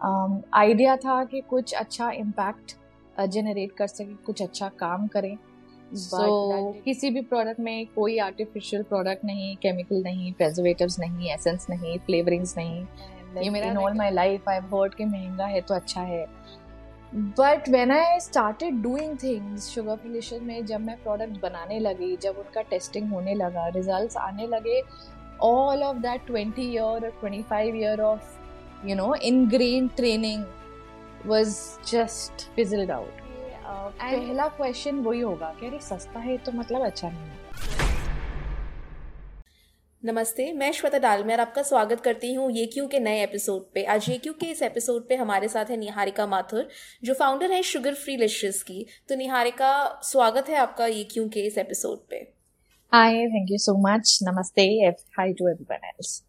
Idea um, था कि कुछ अच्छा इम्पैक्ट जनरेट uh, कर सके कुछ अच्छा काम करें। सो so, किसी भी प्रोडक्ट में कोई आर्टिफिशियल प्रोडक्ट नहीं केमिकल नहीं प्रेजर्वेटिव्स नहीं एसेंस नहीं फ्लेवरिंग्स नहीं। ये मेरा in all my life I heard कि महँगा है तो अच्छा है। But when I started doing things sugar filicious में जब मैं प्रोडक्ट बनाने लगी जब उनका टेस्टिंग होने लगा रिज़ल्ट आने लगे all of that 20 year or 25 year of you know ingrained training was just fizzled out. Uh, पहला क्वेश्चन वही होगा कि अरे सस्ता है तो मतलब अच्छा नहीं है। नमस्ते मैं श्वेता डालमेर आपका स्वागत करती हूँ ये क्यों के नए एपिसोड पे। आज ये क्यों के इस एपिसोड पे हमारे साथ है निहारिका माथुर जो फाउंडर है शुगर फ्री लिशेस की। तो निहारिका स्वागत है आपका ये क्यों के इस एपिसोड पे। Hi, thank you so much नमस्ते Hi to everyone else.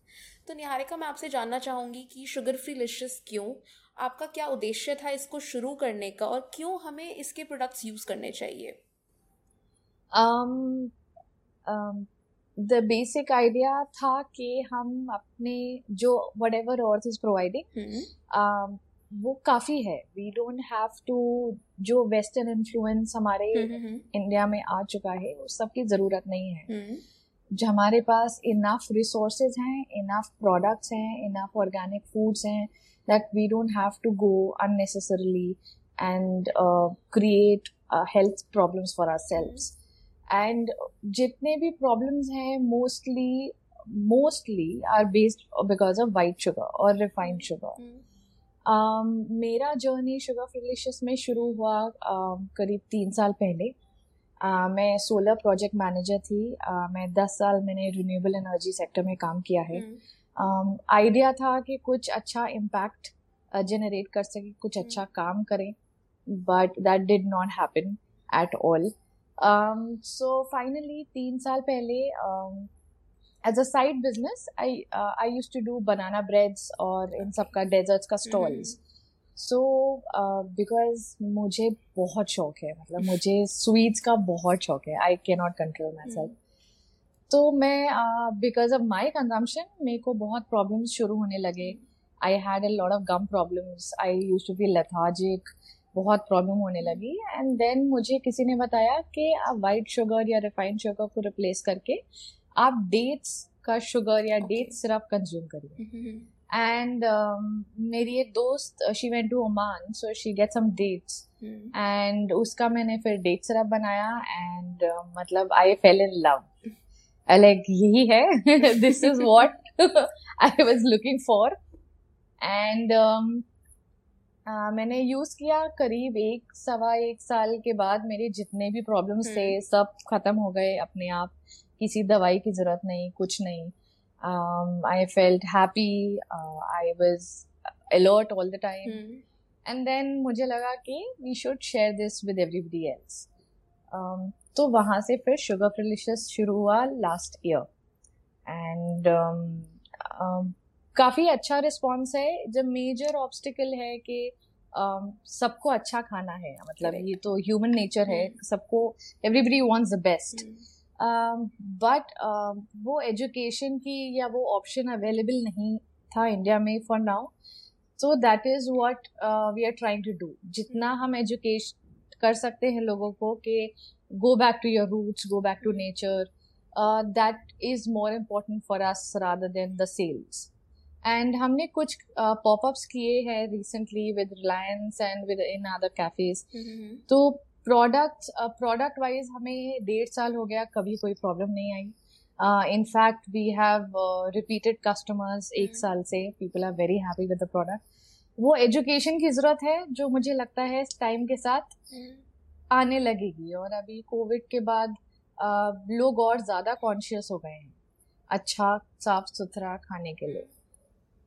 तो निहारिका मैं आपसे जानना चाहूँगी कि शुगर फ्री लिशियस क्यों? आपका क्या उद्देश्य था इसको शुरू करने का और क्यों हमें इसके प्रोडक्ट्स यूज़ करने चाहिए? Um, um, the basic idea था कि हम अपने जो whatever earth is providing वो काफ़ी है। वी डोंट हैव टू जो वेस्टर्न इन्फ्लुएंस हमारे इंडिया में आ चुका है उस सब की ज़रूरत नहीं है। जो हमारे पास इनफ रिसोर्सेज हैं इनफ प्रोडक्ट्स हैं इनफ ऑर्गेनिक फूड्स हैं that we don't have to go unnecessarily and create health problems for ourselves and जितने भी प्रॉब्लम्स हैं mostly mostly are based because of white sugar और रिफाइंड शुगर um, मेरा journey sugar फिलिशियस में शुरू हुआ uh, करीब तीन साल पहले। Uh, मैं सोलर प्रोजेक्ट मैनेजर थी। uh, मैं दस साल मैंने रिन्यूएबल एनर्जी सेक्टर में काम किया है। आइडिया हम्म। um, था कि कुछ अच्छा इम्पैक्ट जनरेट कर सके कुछ हम्म। अच्छा काम करें but that did not happen at all so finally तीन साल पहले as a side business I I used to do banana breads और इन सब का डेजर्ट्स का स्टॉल्स सो बिकॉज़ मुझे बहुत शौक है मतलब मुझे स्वीट्स का बहुत शौक है आई के नॉट कंट्रोल माई सेल्फ तो मैं बिकॉज़ ऑफ़ माई कंजम्पशन मेरे को बहुत प्रॉब्लम्स शुरू होने लगे। I had a lot of gum problems I used to be lethargic बहुत प्रॉब्लम होने लगी। एंड देन मुझे किसी ने बताया कि आप वाइट शुगर या रिफाइंड शुगर को रिप्लेस करके आप डेट्स का शुगर या डेट सिरप कंज्यूम करिए। एंड मेरी एक दोस्त she went to Oman so she get some dates and उसका मैंने फिर डेट सिरप बनाया एंड uh, मतलब I fell in love like यही है. This is what I was looking for and मैंने यूज़ किया करीब एक सवा एक साल के बाद मेरे जितने भी प्रॉब्लम्स थे हम्म। सब खत्म हो गए अपने आप. किसी दवाई की ज़रूरत नहीं कुछ नहीं. I felt happy I was alert all the time and then मुझे लगा कि we should share this with everybody else तो वहाँ से फिर शुगर प्रिलिशियस शुरू हुआ लास्ट ईयर एंड काफ़ी अच्छा रिस्पॉन्स है। जब मेजर ऑब्स्टिकल है कि um, सबको अच्छा खाना है। मतलब ये तो ह्यूमन नेचर है। Hmm. सबको everybody wants the best but um, um, वो एजुकेशन की या वो ऑप्शन अवेलेबल नहीं था इंडिया में for now so that is what we are trying to do जितना हम एजुकेशन कर सकते हैं लोगों को कि go back to your roots go back to nature that is more important for us rather than the sales and हमने कुछ पॉपअप्स uh, किए हैं recently with Reliance and with in other cafes तो प्रोडक्ट प्रोडक्ट वाइज हमें डेढ़ साल हो गया कभी कोई प्रॉब्लम नहीं आई। In fact we have repeated customers एक hmm. साल से। People are very happy with the product वो एजुकेशन की ज़रूरत है जो मुझे लगता है टाइम के साथ hmm. आने लगेगी। और अभी कोविड के बाद uh, लोग और ज़्यादा कॉन्शियस हो गए हैं। अच्छा साफ़ सुथरा खाने के लिए।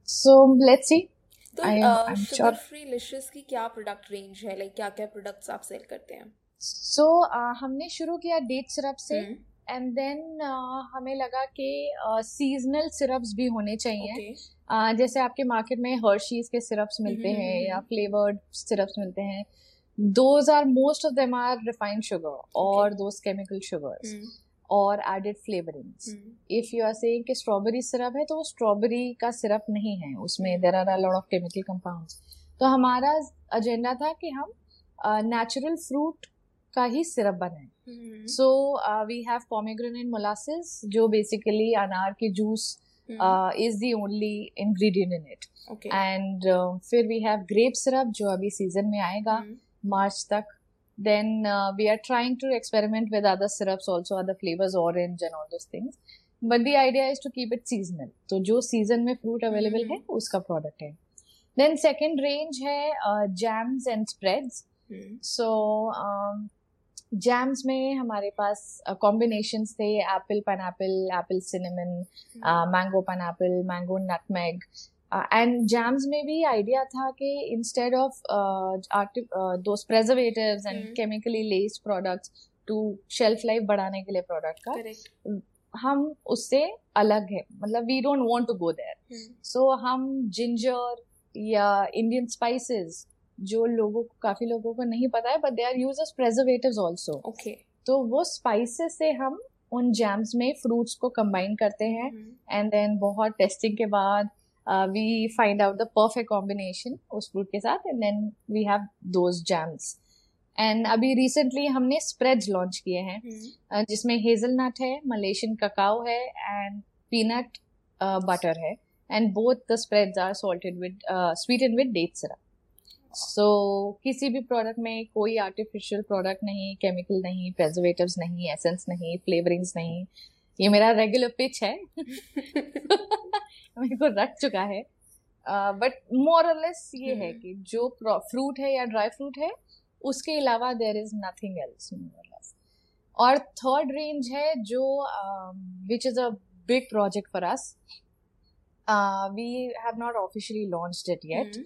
सो लेट्स सी तो शुगर फ्री लिशियस की क्या प्रोडक्ट रेंज है? लाइक क्या क्या प्रोडक्ट्स आप सेल करते हैं? सो so, uh, हमने शुरू किया डेट सिरप से एंड hmm. देन uh, हमें लगा कि सीजनल uh, सिरप्स भी होने चाहिए। Okay. uh, जैसे आपके मार्केट में हर्शीज के सिरप्स मिलते mm-hmm. हैं या फ्लेवर्ड सिरप्स मिलते हैं। Those are most of them are refined sugar और दोज केमिकल शुगर्स और added flavourings if you are saying कि स्ट्रॉबेरी सिरप है तो वो स्ट्रॉबेरी का सिरप नहीं है. उसमें there are a lot of chemical compounds तो हमारा एजेंडा था कि हम नेचुरल uh, फ्रूट का ही सिरप बनाएँ. So we have pomegranate molasses जो बेसिकली अनार के juice is the only ingredient in it and फिर वी हैव ग्रेप सिरप जो अभी सीज़न में आएगा मार्च hmm. तक. Then uh, we are trying to experiment with other syrups also other flavors orange and all those things but the idea is to keep it seasonal तो जो season में fruit available mm-hmm. है उसका product है then second range है uh, jams and spreads mm-hmm. so um, jams में हमारे पास कॉम्बिनेशन थे apple pineapple apple cinnamon mango pineapple mango nutmeg and jams में भी आइडिया था कि instead of those preservatives and chemically laced products to shelf life बढ़ाने के लिए प्रोडक्ट का हम उससे अलग है। मतलब we don't want to go there so हम जिंजर या इंडियन स्पाइसेस जो लोगों को काफ़ी लोगों को नहीं पता है but they are use as preservatives also okay तो वो स्पाइसेस से हम उन जैम्स में फ्रूट्स को कंबाइन करते हैं एंड hmm. देन बहुत टेस्टिंग के बाद we find out the perfect combination उस फ्रूट के साथ and then we have those jams and अभी रिसेंटली हमने स्प्रेड्स लॉन्च किए हैं hmm. जिसमें हेजलनट है मलेशियन ककाओ है एंड पीनट बटर है. And both the spreads are salted with sweetened with date syrup so किसी भी प्रोडक्ट में कोई आर्टिफिशियल प्रोडक्ट नहीं केमिकल नहीं प्रेजर्वेटिव्स नहीं एसेंस नहीं फ्लेवरिंग्स नहीं. ये मेरा रेगुलर पिच है. मेरे को रट चुका है बट मोरलेस ये है hmm. कि जो फ्रूट है या ड्राई फ्रूट है उसके अलावा देर इज़ नथिंग एल्स मोरलेस और थर्ड रेंज है जो which is a big project for us we have not officially launch it yet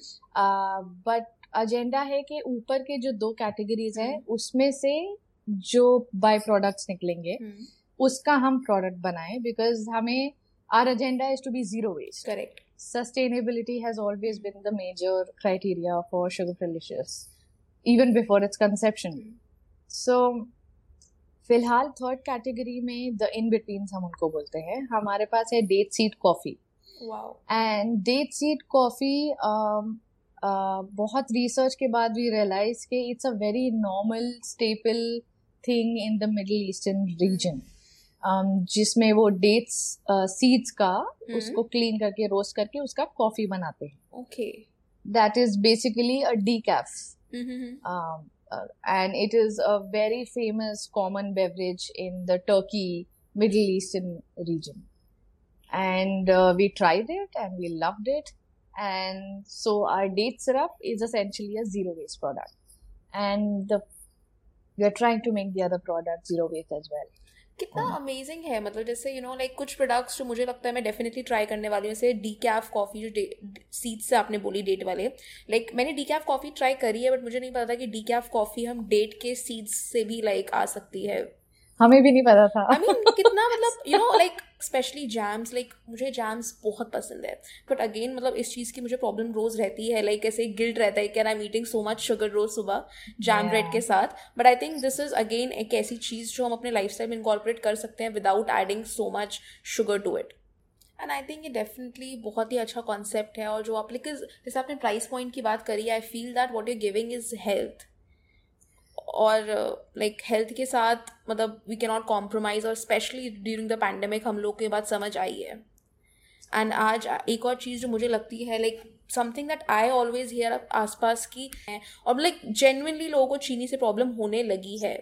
but agenda है कि ऊपर के जो दो कैटेगरीज है hmm. उसमें से जो बाय प्रोडक्ट्स निकलेंगे hmm. उसका हम प्रोडक्ट बनाए बिकॉज़ हमें our agenda is to be zero waste. Correct. Sustainability has always been the major criteria for Sugar Delicious, even before its conception. Mm. So, फ़िलहाल थर्ड कैटेगरी में the in between हम उनको बोलते हैं हमारे पास है date seed coffee and date seed coffee बहुत रिसर्च के बाद भी रियलाइज़ के it's a very normal staple thing in the middle eastern region um, जिसमें वो डेट्स सीड्स का हम्म। उसको क्लीन करके रोस्ट करके उसका कॉफ़ी बनाते हैं। Okay that is basically a decaf and it is a very famous common beverage in the Turkey middle eastern region and we try it and we love it and so are date syrup is essentially zero waste product and we are trying to make the other product zero waste as well कितना amazing हाँ। मतलब जैसे you know like कुछ products जो मुझे लगता है मैं डेफिनेटली ट्राई करने वाली हूँ जैसे डी कैफ कॉफ़ी जो सीट से आपने बोली डेट वाले लाइक like, मैंने डी कैफ कॉफ़ी ट्राई करी है बट मुझे नहीं पता था कि डी कैफ कॉफ़ी हम डेट के सीड्स से भी लाइक like, आ सकती है हमें भी नहीं पता था। आई I मीन mean, कितना मतलब you know like specially jams like मुझे जैम्स बहुत पसंद है। बट अगेन मतलब इस चीज़ की मुझे प्रॉब्लम रोज रहती है लाइक ऐसे गिल्ट रहता है can I meeting so much sugar रोज सुबह जैम ब्रेड के साथ। But I think this is again एक ऐसी चीज़ जो हम अपने लाइफ स्टाइल में इनकॉर्पोरेट कर सकते हैं without adding so much sugar to it and I think ये डेफिनेटली बहुत ही अच्छा कॉन्सेप्ट है और जो आप लेकिन जैसे आपने प्राइस पॉइंट की बात करी I feel that what you giving is health और लाइक uh, हेल्थ के साथ मतलब वी कैन नॉट कॉम्प्रोमाइज और स्पेशली ड्यूरिंग द पैंडमिक हम लोग के बात समझ आई है। एंड आज एक और चीज़ जो मुझे लगती है like something that I always hear आस पास की है और लाइक जेनविनली लोगों को चीनी से प्रॉब्लम होने लगी है।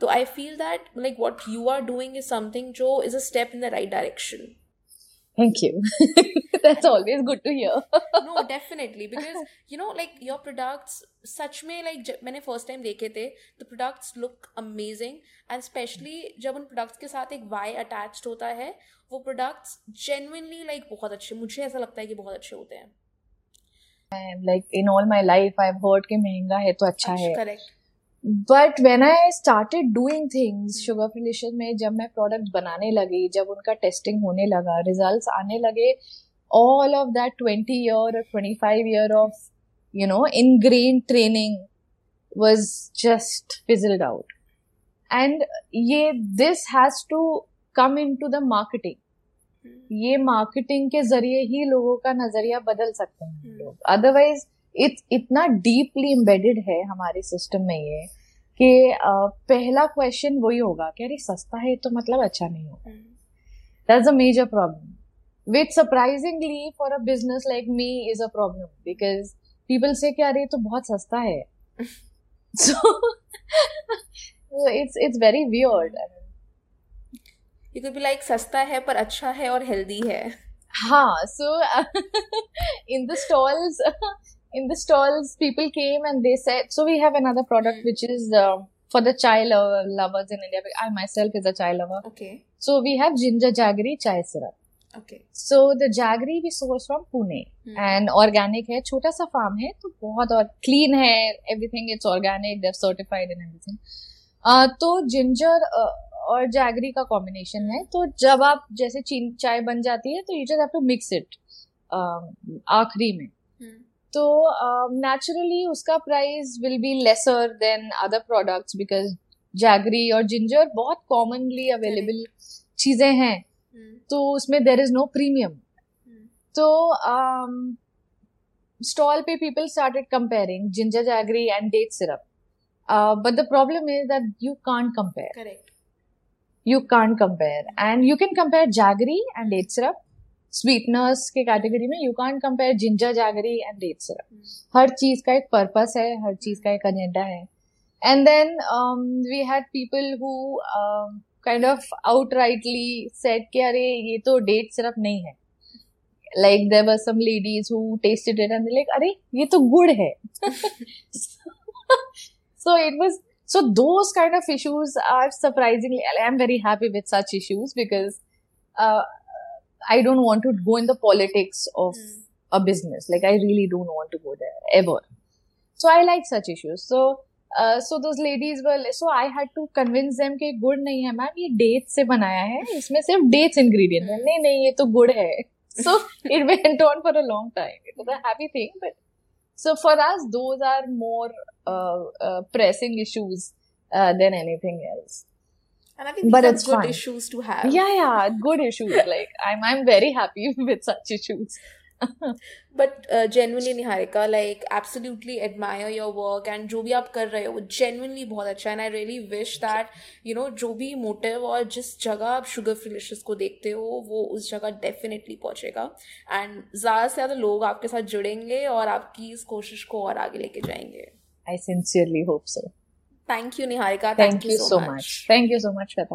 तो I feel that like what you are doing is something जो is a step in the right direction Thank you. That's always good to hear. no, definitely because you know, like your products, सच में like मैंने first time देखे थे, the products look amazing and especially जब उन products के साथ एक Y attached होता है, वो products genuinely like बहुत अच्छे, मुझे ऐसा लगता है कि बहुत अच्छे होते हैं. Like in all my life, I've heard कि महँगा है तो अच्छा है. Correct. But when I started doing things sugar फिलिशन में जब मैं प्रोडक्ट बनाने लगी जब उनका टेस्टिंग होने लगा रिज़ल्ट आने लगे all of that twenty year twenty five year of you know in grain training was just fizzled out and ये this has to come in to the marketing ये मार्केटिंग के ज़रिए ही लोगों का नज़रिया बदल सकते हैं hmm. लोग. अदरवाइज़ इत इतना डीपली एम्बेडेड है हमारे सिस्टम में ये कि पहला क्वेश्चन वही होगा कि अरे सस्ता है तो मतलब अच्छा नहीं होगा। That's a major problem which surprisingly for a business like me is a problem because people say कि अरे तो बहुत सस्ता है। So it's it's very weird you could be like सस्ता है पर अच्छा है और हेल्दी है। हाँ so in the stalls in the stalls, people came and they said, so we have another product mm. which is uh, for the chai lo- lovers in India. I myself is a chai lover. Okay. So we have ginger jaggery chai syrup. Okay. So the jaggery we source from Pune hmm. and organic है छोटा सा farm है तो बहुत और clean है everything it's organic देव certified in everything तो जिंजर और जैगरी का कॉम्बिनेशन है तो जब आप जैसे चीन चाय बन जाती है तो you just have to mix it आखिरी में hmm. तो नेचुरली uh, उसका price will be lesser than other products because jaggery और जिंजर बहुत कॉमनली अवेलेबल चीज़ें हैं। hmm. तो उसमें देर इज़ नो प्रीमियम तो स्टॉल um, पे people started comparing ginger jaggery and date syrup but the problem is that you can't compare you can't compare and you can compare jaggery and date syrup sweeteners के category में you can compare ginger jaggery and date syrup हर चीज़ का एक purpose है हर चीज़ का एक agenda है. And then we had people who kind of outrightly set कि अरे ये तो डेट सिरप नहीं है. Like there were some ladies who tested it and like अरे ये तो गुड़ है. So it was so those kind of issues are surprisingly i'm very happy with such issues because uh, I don't want to go in the politics of mm. a business. Like I really don't want to go there ever. So I like such issues. So uh, so those ladies were so I had to convince them कि गुड़ नहीं है ma'am ये dates से बनाया है इसमें सिर्फ डेट्स इंग्रेडिएंट है नहीं नहीं ये तो गुड़ है so it went on for a long time it was a happy thing but so for us those are more uh, uh, pressing issues uh, than anything else and I think but it's good fun. issues to have. Yeah, yeah, good issues. like I'm, I'm very happy with such issues. but uh, genuinely Niharika like absolutely admire your work and जो भी आप कर रहे हो genuinely बहुत अच्छा है and I really wish that you know जो भी motive और जिस जगह आप sugar free को देखते हो वो उस जगह definitely पहुंचेगा and ज़्यादा से ज़्यादा लोग आपके साथ जुड़ेंगे और आपकी इस कोशिश को और आगे लेके जाएँगे I sincerely hope so. Thank you, Niharika. Thank, Thank you, you, so much. much. Thank you so much, Shweta.